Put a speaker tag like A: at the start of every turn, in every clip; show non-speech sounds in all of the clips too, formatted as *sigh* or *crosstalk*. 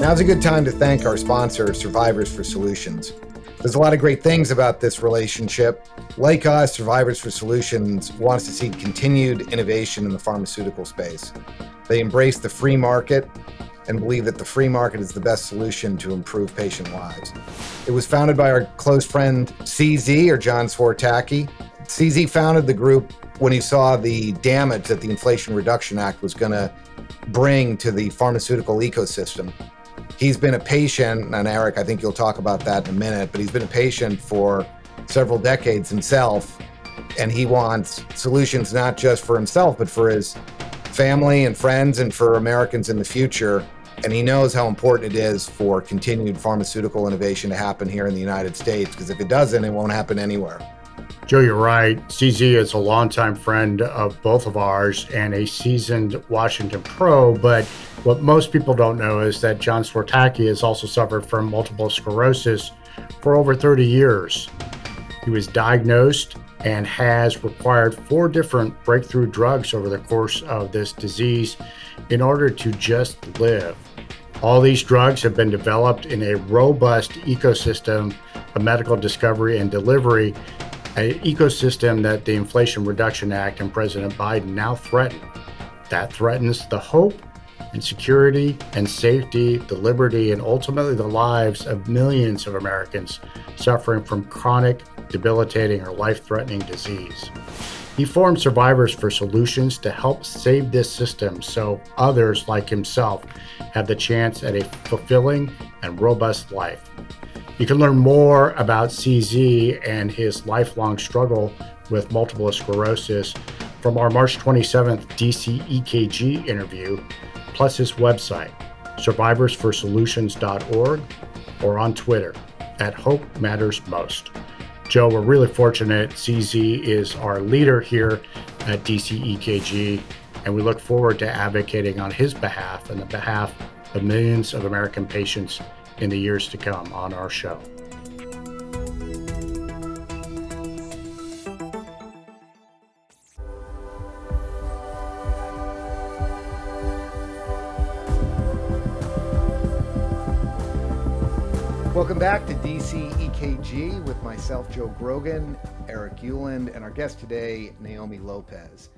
A: Now's a good time to thank our sponsor, Survivors for Solutions. There's a lot of great things about this relationship. Like us, Survivors for Solutions wants to see continued innovation in the pharmaceutical space. They embrace the free market and believe that the free market is the best solution to improve patient lives. It was founded by our close friend CZ or John Czwartacki. CZ founded the group when he saw the damage that the Inflation Reduction Act was going to bring to the pharmaceutical ecosystem he's been a patient, and Eric, I think you'll talk about that in a minute, but he's been a patient for several decades himself. And he wants solutions not just for himself, but for his family and friends and for Americans in the future. And he knows how important it is for continued pharmaceutical innovation to happen here in the United States, because if it doesn't, it won't happen anywhere.
B: Joe, you're right. CZ is a longtime friend of both of ours and a seasoned Washington pro. But what most people don't know is that John Czwartacki has also suffered from multiple sclerosis for over 30 years. He was diagnosed and has required four different breakthrough drugs over the course of this disease in order to just live. All these drugs have been developed in a robust ecosystem of medical discovery and delivery an ecosystem that the Inflation Reduction Act and President Biden now threaten. That threatens the hope and security and safety, the liberty, and ultimately the lives of millions of Americans suffering from chronic, debilitating, or life threatening disease. He formed Survivors for Solutions to help save this system so others like himself have the chance at a fulfilling and robust life. You can learn more about CZ and his lifelong struggle with multiple sclerosis from our March 27th DC EKG interview, plus his website, survivorsforsolutions.org, or on Twitter at Hope Matters Most. Joe, we're really fortunate. CZ is our leader here at DC EKG, and we look forward to advocating on his behalf and the behalf of millions of American patients in the years to come on our show.
A: Welcome back to DC EKG with myself, Joe Grogan, Eric Ueland, and our guest today, Naomi Lopez.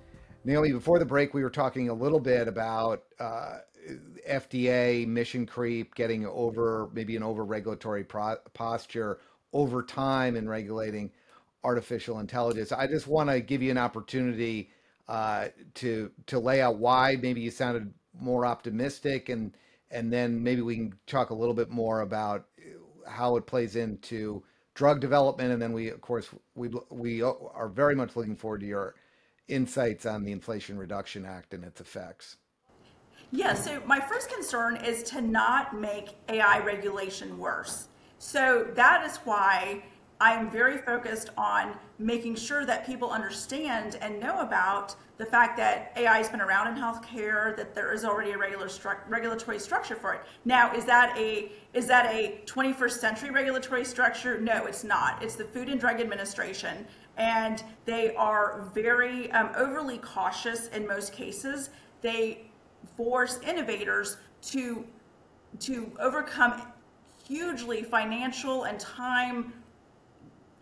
A: Naomi, before the break, we were talking a little bit about uh, FDA mission creep, getting over maybe an over regulatory pro- posture over time in regulating artificial intelligence. I just want to give you an opportunity uh, to to lay out why maybe you sounded more optimistic, and and then maybe we can talk a little bit more about how it plays into drug development, and then we of course we we are very much looking forward to your insights on the Inflation Reduction Act and its effects.
C: Yeah, so my first concern is to not make AI regulation worse. So that is why I am very focused on making sure that people understand and know about the fact that AI has been around in healthcare, that there is already a regular stru- regulatory structure for it. Now, is that a is that a 21st century regulatory structure? No, it's not. It's the Food and Drug Administration, and they are very um, overly cautious in most cases. They force innovators to to overcome hugely financial and time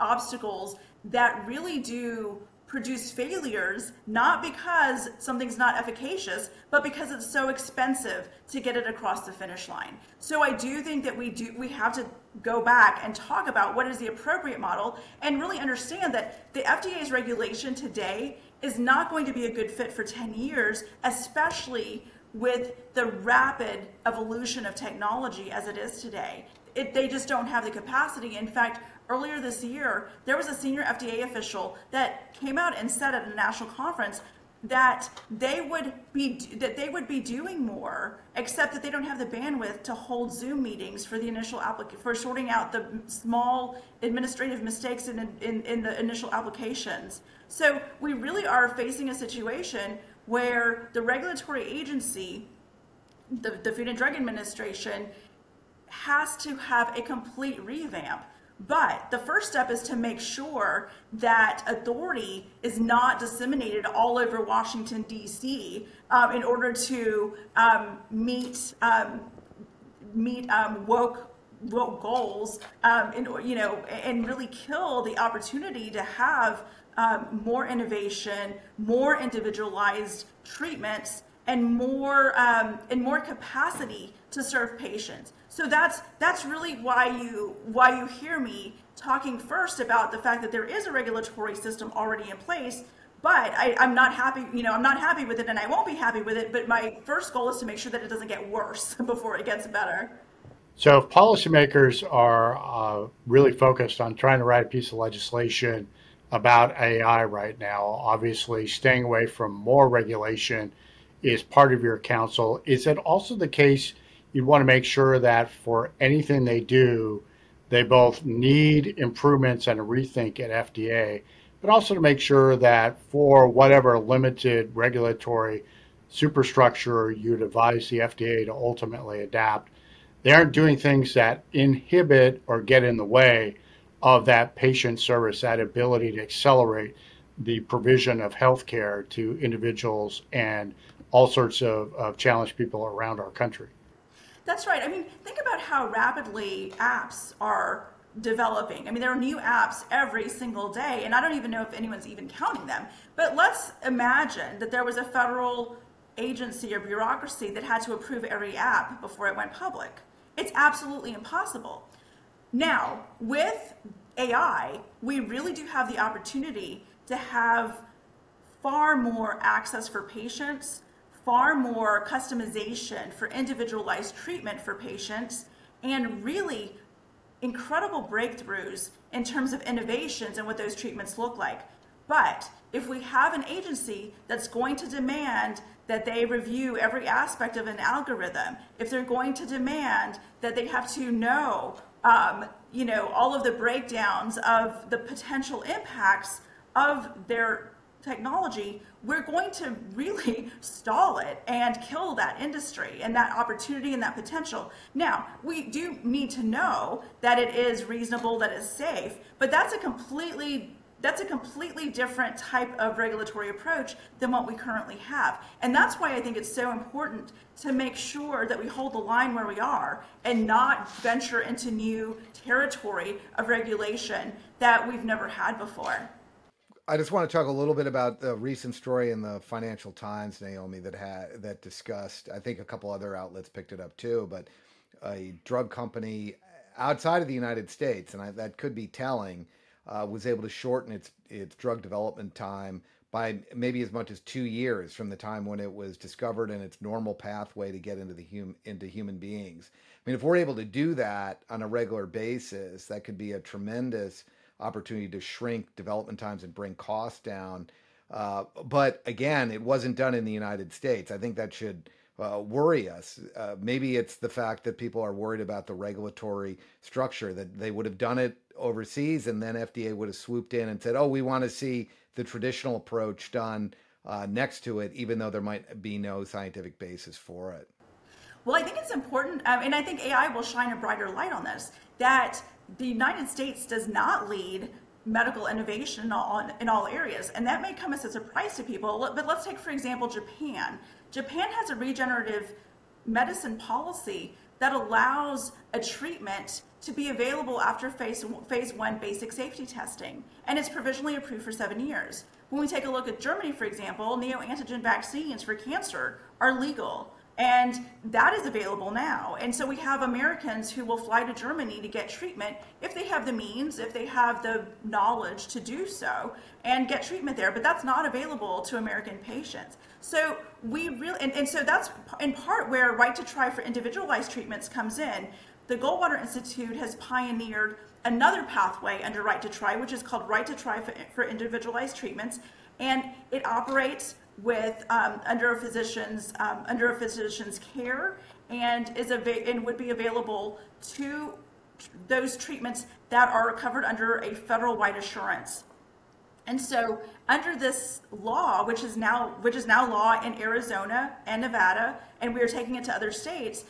C: obstacles that really do produce failures not because something's not efficacious but because it's so expensive to get it across the finish line so i do think that we do we have to go back and talk about what is the appropriate model and really understand that the fda's regulation today is not going to be a good fit for 10 years especially with the rapid evolution of technology as it is today. It, they just don't have the capacity. In fact, earlier this year, there was a senior FDA official that came out and said at a national conference that they would be that they would be doing more, except that they don't have the bandwidth to hold Zoom meetings for the initial application for sorting out the small administrative mistakes in, in, in the initial applications. So we really are facing a situation where the regulatory agency, the, the Food and Drug Administration, has to have a complete revamp. But the first step is to make sure that authority is not disseminated all over Washington, D.C., um, in order to um, meet um, meet um, woke woke goals um, and you know and really kill the opportunity to have um, more innovation more individualized treatments and more um, and more capacity to serve patients so that's that's really why you why you hear me talking first about the fact that there is a regulatory system already in place but I, am not happy, you know, I'm not happy with it and I won't be happy with it. But my first goal is to make sure that it doesn't get worse *laughs* before it gets better.
B: So, if policymakers are uh, really focused on trying to write a piece of legislation about AI right now, obviously staying away from more regulation is part of your counsel. Is it also the case you want to make sure that for anything they do, they both need improvements and a rethink at FDA? but also to make sure that for whatever limited regulatory superstructure you'd advise the FDA to ultimately adapt, they aren't doing things that inhibit or get in the way of that patient service, that ability to accelerate the provision of healthcare to individuals and all sorts of, of challenged people around our country.
C: That's right. I mean, think about how rapidly apps are developing. I mean, there are new apps every single day, and I don't even know if anyone's even counting them. But let's imagine that there was a federal agency or bureaucracy that had to approve every app before it went public. It's absolutely impossible. Now, with AI, we really do have the opportunity to have far more access for patients, far more customization for individualized treatment for patients, and really incredible breakthroughs in terms of innovations and what those treatments look like. But if we have an agency that's going to demand that they review every aspect of an algorithm, if they're going to demand that they have to know, um, you know, all of the breakdowns of the potential impacts of their technology, we're going to really *laughs* stall it and kill that industry and that opportunity and that potential. Now, we do need to know that it is reasonable, that it's safe, but that's a completely that's a completely different type of regulatory approach than what we currently have. And that's why I think it's so important to make sure that we hold the line where we are and not venture into new territory of regulation that we've never had before.
A: I just want to talk a little bit about the recent story in the Financial Times, Naomi, that had that discussed. I think a couple other outlets picked it up too, but a drug company outside of the United States, and I, that could be telling, uh, was able to shorten its its drug development time by maybe as much as two years from the time when it was discovered and its normal pathway to get into the hum, into human beings. I mean, if we're able to do that on a regular basis, that could be a tremendous opportunity to shrink development times and bring costs down. Uh, but again, it wasn't done in the United States. I think that should uh, worry us. Uh, maybe it's the fact that people are worried about the regulatory structure, that they would have done it overseas and then FDA would have swooped in and said, oh, we want to see the traditional approach done uh, next to it, even though there might be no scientific basis for it.
C: Well, I think it's important, um, and I think AI will shine a brighter light on this, that the United States does not lead medical innovation in all, in all areas. And that may come as a surprise to people. But let's take, for example, Japan. Japan has a regenerative medicine policy that allows a treatment to be available after phase, phase one basic safety testing. And it's provisionally approved for seven years. When we take a look at Germany, for example, neoantigen vaccines for cancer are legal. And that is available now. And so we have Americans who will fly to Germany to get treatment if they have the means, if they have the knowledge to do so, and get treatment there. But that's not available to American patients. So we really, and, and so that's in part where right to try for individualized treatments comes in. The Goldwater Institute has pioneered another pathway under right to try, which is called right to try for, for individualized treatments. And it operates with um, under a physician's um, under a physician's care and is av- and would be available to those treatments that are covered under a federal wide assurance. And so under this law, which is now which is now law in Arizona and Nevada, and we are taking it to other states,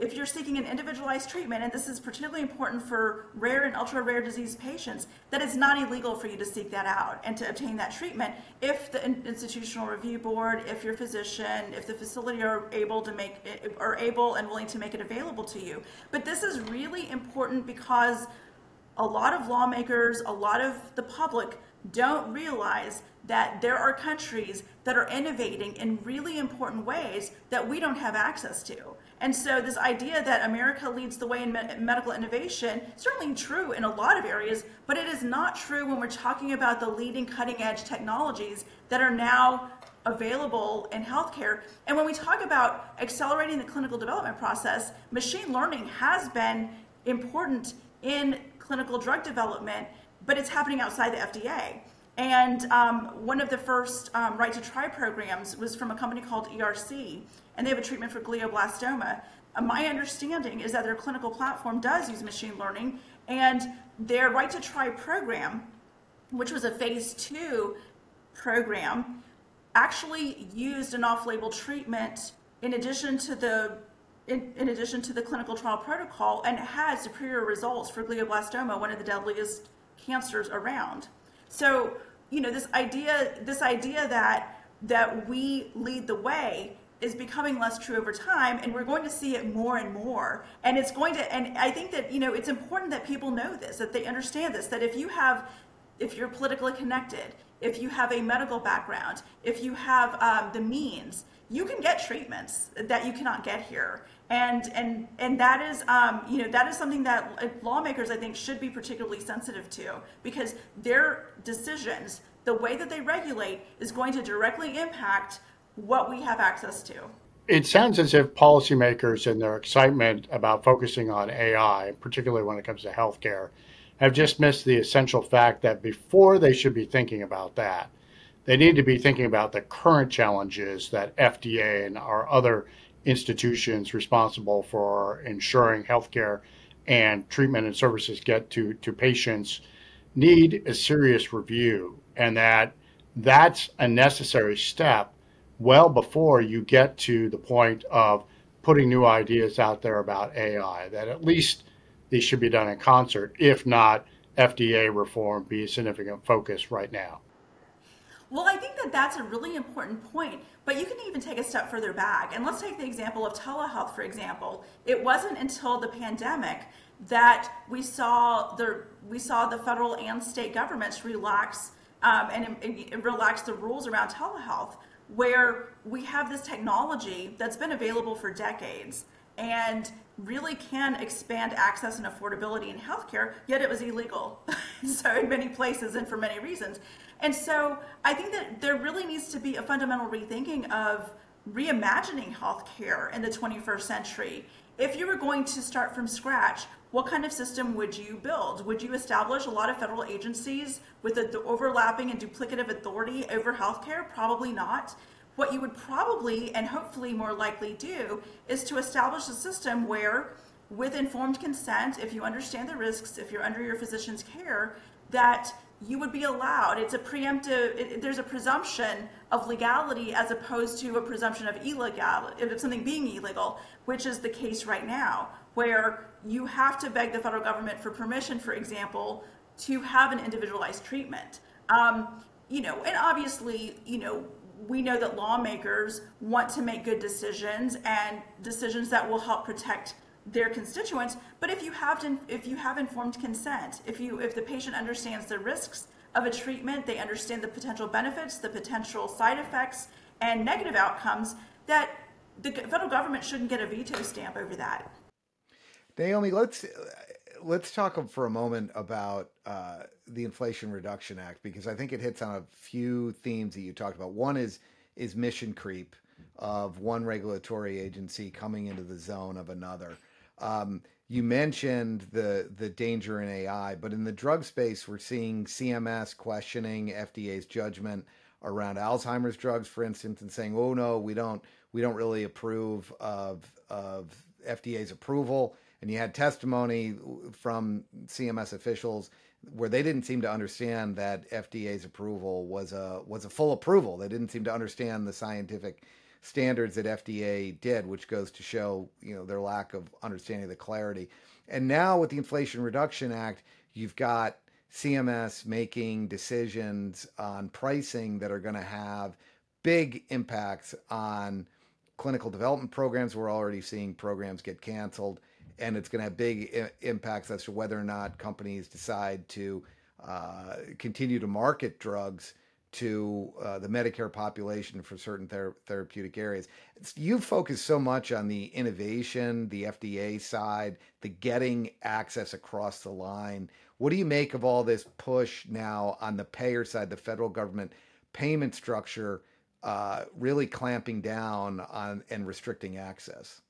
C: if you're seeking an individualized treatment, and this is particularly important for rare and ultra rare disease patients, that it's not illegal for you to seek that out and to obtain that treatment if the institutional review board, if your physician, if the facility are able to make it, are able and willing to make it available to you. But this is really important because a lot of lawmakers, a lot of the public don't realize that there are countries that are innovating in really important ways that we don't have access to. And so, this idea that America leads the way in me- medical innovation certainly true in a lot of areas, but it is not true when we're talking about the leading cutting edge technologies that are now available in healthcare. And when we talk about accelerating the clinical development process, machine learning has been important in clinical drug development, but it's happening outside the FDA. And um, one of the first um, right to try programs was from a company called ERC, and they have a treatment for glioblastoma. Uh, my understanding is that their clinical platform does use machine learning, and their right to try program, which was a phase two program, actually used an off-label treatment in addition to the in, in, addition to the clinical trial protocol and it had superior results for glioblastoma, one of the deadliest cancers around. So you know this idea this idea that that we lead the way is becoming less true over time and we're going to see it more and more. And it's going to and i think that you know it's important that people know this that they understand this that if you have if you're politically connected if you have a medical background if you have um, the means you can get treatments that you cannot get here and and and that is um, you know that is something that lawmakers I think should be particularly sensitive to because their decisions, the way that they regulate, is going to directly impact what we have access to.
B: It sounds as if policymakers, in their excitement about focusing on AI, particularly when it comes to healthcare, have just missed the essential fact that before they should be thinking about that, they need to be thinking about the current challenges that FDA and our other institutions responsible for ensuring healthcare and treatment and services get to, to patients need a serious review and that that's a necessary step well before you get to the point of putting new ideas out there about AI, that at least these should be done in concert, if not FDA reform be a significant focus right now.
C: Well, I think that that's a really important point, but you can even take a step further back. And let's take the example of telehealth, for example. It wasn't until the pandemic that we saw the we saw the federal and state governments relax um, and, and relax the rules around telehealth, where we have this technology that's been available for decades and really can expand access and affordability in healthcare, yet it was illegal. *laughs* so in many places and for many reasons. And so I think that there really needs to be a fundamental rethinking of reimagining healthcare in the 21st century. If you were going to start from scratch, what kind of system would you build? Would you establish a lot of federal agencies with the overlapping and duplicative authority over healthcare? Probably not. What you would probably and hopefully more likely do is to establish a system where, with informed consent, if you understand the risks, if you're under your physician's care, that you would be allowed. It's a preemptive, it, there's a presumption of legality as opposed to a presumption of illegality, of something being illegal, which is the case right now, where you have to beg the federal government for permission, for example, to have an individualized treatment. Um, you know, and obviously, you know, we know that lawmakers want to make good decisions and decisions that will help protect their constituents. But if you have to, if you have informed consent, if you if the patient understands the risks of a treatment, they understand the potential benefits, the potential side effects, and negative outcomes, that the federal government shouldn't get a veto stamp over that.
A: Naomi, let's let's talk for a moment about uh, the Inflation Reduction Act because I think it hits on a few themes that you talked about. One is is mission creep of one regulatory agency coming into the zone of another. Um, you mentioned the the danger in AI, but in the drug space, we're seeing CMS questioning FDA's judgment around Alzheimer's drugs, for instance, and saying, "Oh no, we don't we don't really approve of of FDA's approval." And you had testimony from CMS officials where they didn't seem to understand that FDA's approval was a was a full approval. They didn't seem to understand the scientific standards that FDA did, which goes to show you know their lack of understanding of the clarity. And now with the Inflation Reduction Act, you've got CMS making decisions on pricing that are going to have big impacts on clinical development programs. We're already seeing programs get canceled, and it's going to have big I- impacts as to whether or not companies decide to uh, continue to market drugs to uh, the Medicare population for certain ther- therapeutic areas. It's, you focus so much on the innovation, the FDA side, the getting access across the line. What do you make of all this push now on the payer side, the federal government payment structure, uh, really clamping down on and restricting access?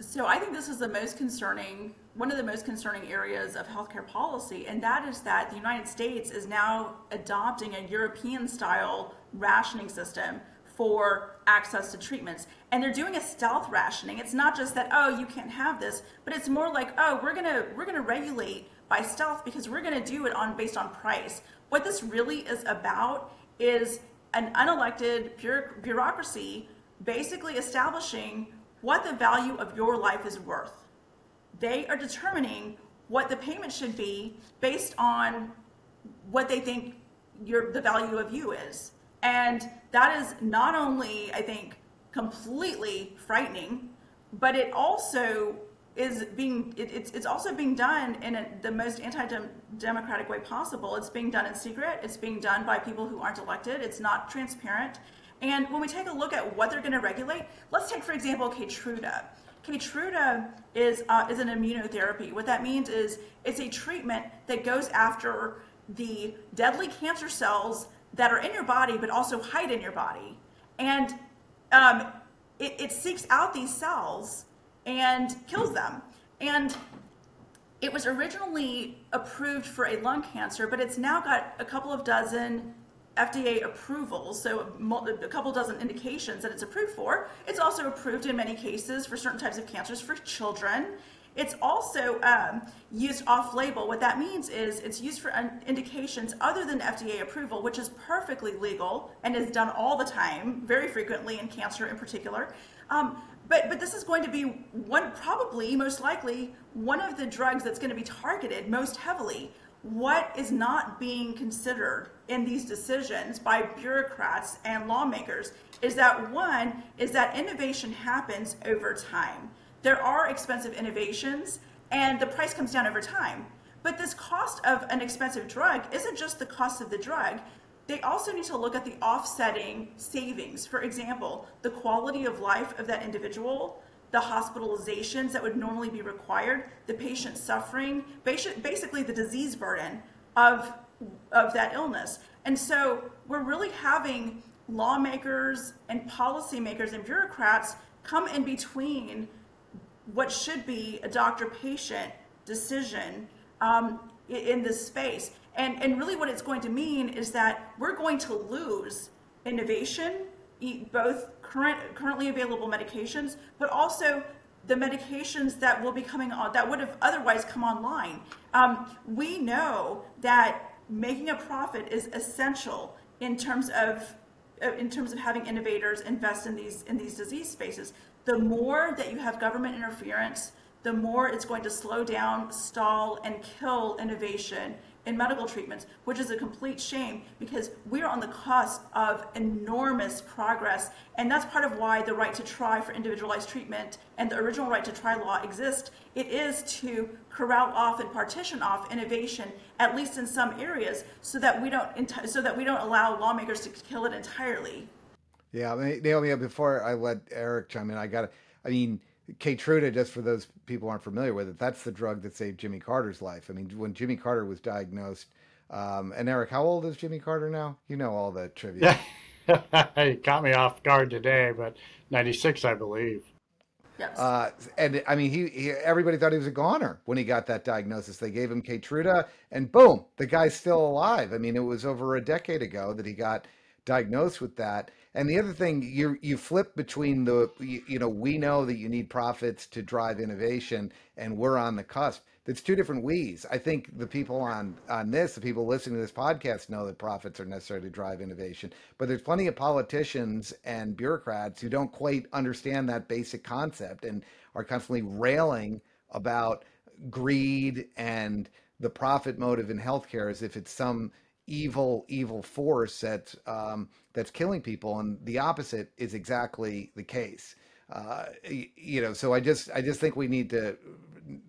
C: So I think this is the most concerning, one of the most concerning areas of healthcare policy, and that is that the United States is now adopting a European style rationing system for access to treatments. And they're doing a stealth rationing. It's not just that, oh, you can't have this, but it's more like, oh, we're gonna we're gonna regulate by stealth because we're gonna do it on based on price. What this really is about is an unelected bureaucracy basically establishing what the value of your life is worth. They are determining what the payment should be based on what they think your the value of you is. And that is not only, I think, completely frightening, but it also is being it, it's, it's also being done in a, the most anti-democratic way possible it's being done in secret it's being done by people who aren't elected it's not transparent and when we take a look at what they're going to regulate, let's take, for example, Keytruda. Keytruda is, uh, is an immunotherapy. What that means is it's a treatment that goes after the deadly cancer cells that are in your body but also hide in your body. And um, it, it seeks out these cells and kills them. And it was originally approved for a lung cancer, but it's now got a couple of dozen FDA approval, so a couple dozen indications that it's approved for. It's also approved in many cases for certain types of cancers for children. It's also um, used off label. What that means is it's used for indications other than FDA approval, which is perfectly legal and is done all the time, very frequently in cancer in particular. Um, but, but this is going to be one, probably, most likely, one of the drugs that's going to be targeted most heavily what is not being considered in these decisions by bureaucrats and lawmakers is that one is that innovation happens over time. There are expensive innovations and the price comes down over time. But this cost of an expensive drug isn't just the cost of the drug. They also need to look at the offsetting savings. For example, the quality of life of that individual, the hospitalizations that would normally be required, the patient suffering, basically the disease burden of, of that illness. And so we're really having lawmakers and policymakers and bureaucrats come in between what should be a doctor patient decision um, in this space. And, and really, what it's going to mean is that we're going to lose innovation, both current, currently available medications, but also the medications that will be coming on that would have otherwise come online. Um, we know that making a profit is essential in terms of uh, in terms of having innovators invest in these in these disease spaces. The more that you have government interference, the more it's going to slow down, stall, and kill innovation in medical treatments, which is a complete shame because we're on the cusp of enormous progress. And that's part of why the right to try for individualized treatment and the original right to try law exist. It is to corral off and partition off innovation, at least in some areas, so that we don't so that we don't allow lawmakers to kill it entirely.
A: Yeah, Naomi. Before I let Eric chime in, I got. I mean Keytruda, just for those people aren't familiar with it, that's the drug that saved Jimmy Carter's life. I mean, when Jimmy Carter was diagnosed, um, and Eric, how old is Jimmy Carter now? You know all the trivia. *laughs*
B: he caught me off guard today, but 96, I believe.
C: Yes.
A: Uh, and I mean, he, he, everybody thought he was a goner when he got that diagnosis. They gave him Keytruda, and boom, the guy's still alive. I mean, it was over a decade ago that he got diagnosed with that. And the other thing, you you flip between the you, you know we know that you need profits to drive innovation, and we're on the cusp. That's two different we's. I think the people on on this, the people listening to this podcast, know that profits are necessary to drive innovation. But there's plenty of politicians and bureaucrats who don't quite understand that basic concept and are constantly railing about greed and the profit motive in healthcare as if it's some evil, evil force that's um, that's killing people, and the opposite is exactly the case. Uh, you know, so I just I just think we need to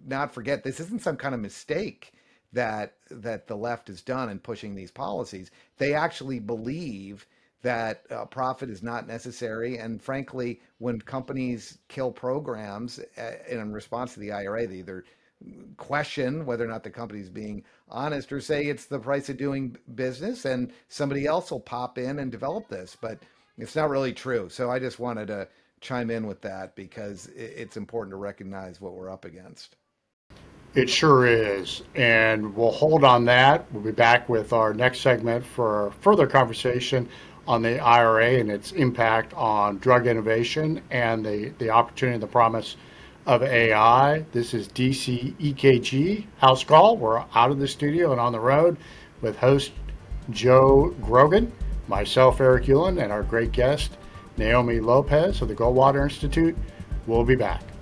A: not forget this isn't some kind of mistake that that the left has done in pushing these policies. They actually believe that uh, profit is not necessary, and frankly, when companies kill programs uh, in response to the IRA, they either question whether or not the company is being honest or say it's the price of doing business and somebody else will pop in and develop this but it's not really true. So i just wanted to chime in with that because it's important to recognize what we're up against.
B: It sure is. And we'll hold on that. We'll be back with our next segment for further conversation on the ira and its impact on drug innovation and the, the opportunity and the promise of AI. This is DC EKG House Call. We're out of the studio and on the road with host Joe Grogan, myself, Eric Ueland, and our great guest, Naomi Lopez of the Goldwater Institute. We'll be back.